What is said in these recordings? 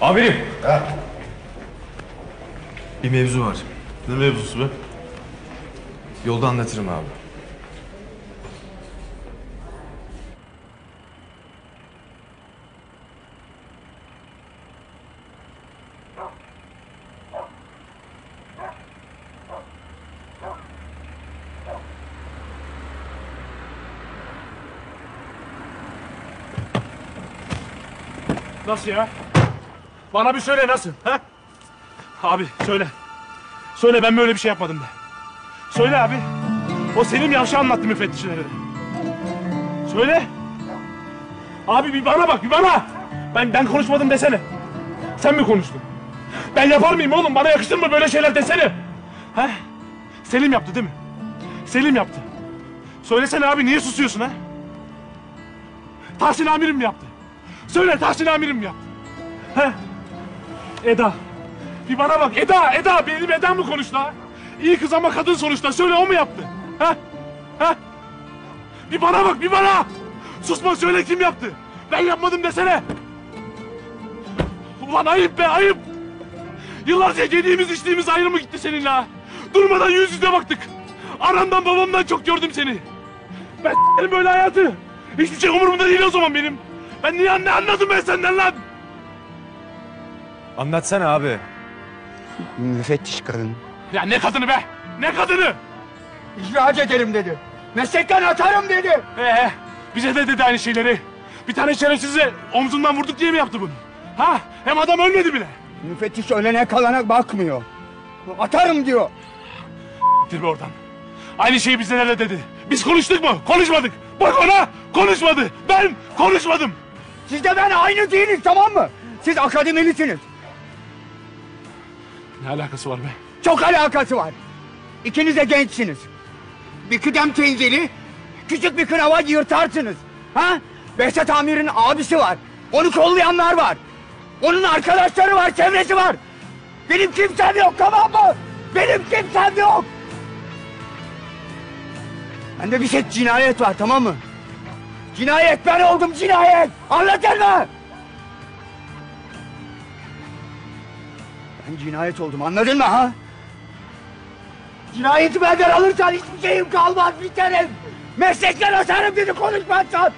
Amirim. Bir mevzu var. Ne mevzusu be? Yolda anlatırım abi. Nasıl ya? Bana bir söyle nasıl? Ha? Abi söyle. Söyle ben böyle bir şey yapmadım de. Söyle abi. O Selim Yavşa anlattı müfettişlere de. Söyle. Abi bir bana bak bir bana. Ben ben konuşmadım desene. Sen mi konuştun? Ben yapar mıyım oğlum? Bana yakışır mı böyle şeyler desene? Ha? Selim yaptı değil mi? Selim yaptı. Söylesene abi niye susuyorsun ha? Tahsin amirim mi yaptı? Söyle Tahsin amirim mi yaptı? He? Eda. Bir bana bak Eda, Eda benim Eda mı konuştu ha? İyi kız ama kadın sonuçta. Söyle o mu yaptı? Ha? Ha? Bir bana bak, bir bana! Susma söyle kim yaptı? Ben yapmadım desene! Ulan ayıp be, ayıp! Yıllarca yediğimiz içtiğimiz ayrı mı gitti seninle ha? Durmadan yüz yüze baktık. Anamdan babamdan çok gördüm seni. Ben böyle hayatı. Hiçbir şey umurumda değil o zaman benim. Ben niye ne anladım ben senden lan? Anlatsana abi. Müfettiş kadın. Ya ne kadını be? Ne kadını? İhraç ederim dedi. Meslekten atarım dedi. Ee, bize de dedi aynı şeyleri. Bir tane şerefsizi omzundan vurduk diye mi yaptı bunu? Ha? Hem adam ölmedi bile. Müfettiş ölene kalana bakmıyor. Atarım diyor. Gittir be oradan. Aynı şeyi bize de dedi. Biz konuştuk mu? Konuşmadık. Bak ona konuşmadı. Ben konuşmadım. Siz de ben aynı değiliz tamam mı? Siz akademilisiniz. Ne alakası var be? Çok alakası var. İkiniz de gençsiniz. Bir kıdem tenzili, küçük bir kınava yırtarsınız. Ha? Behzat Amir'in abisi var. Onu kollayanlar var. Onun arkadaşları var, çevresi var. Benim kimsem yok tamam mı? Benim kimsem yok. Bende bir şey cinayet var tamam mı? Cinayet ben oldum cinayet. Anladın mı? Ben cinayet oldum anladın mı ha? Cinayeti benden alırsan hiçbir şeyim kalmaz biterim. Meslekten atarım dedi konuşmazsan.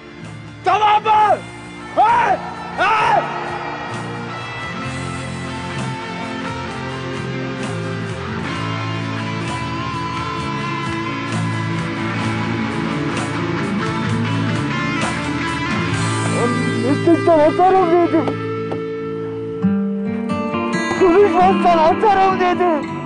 Tamam mı? Ha? Ha? Meslekten atarım dedi. Konuşmazsan atarım dedi.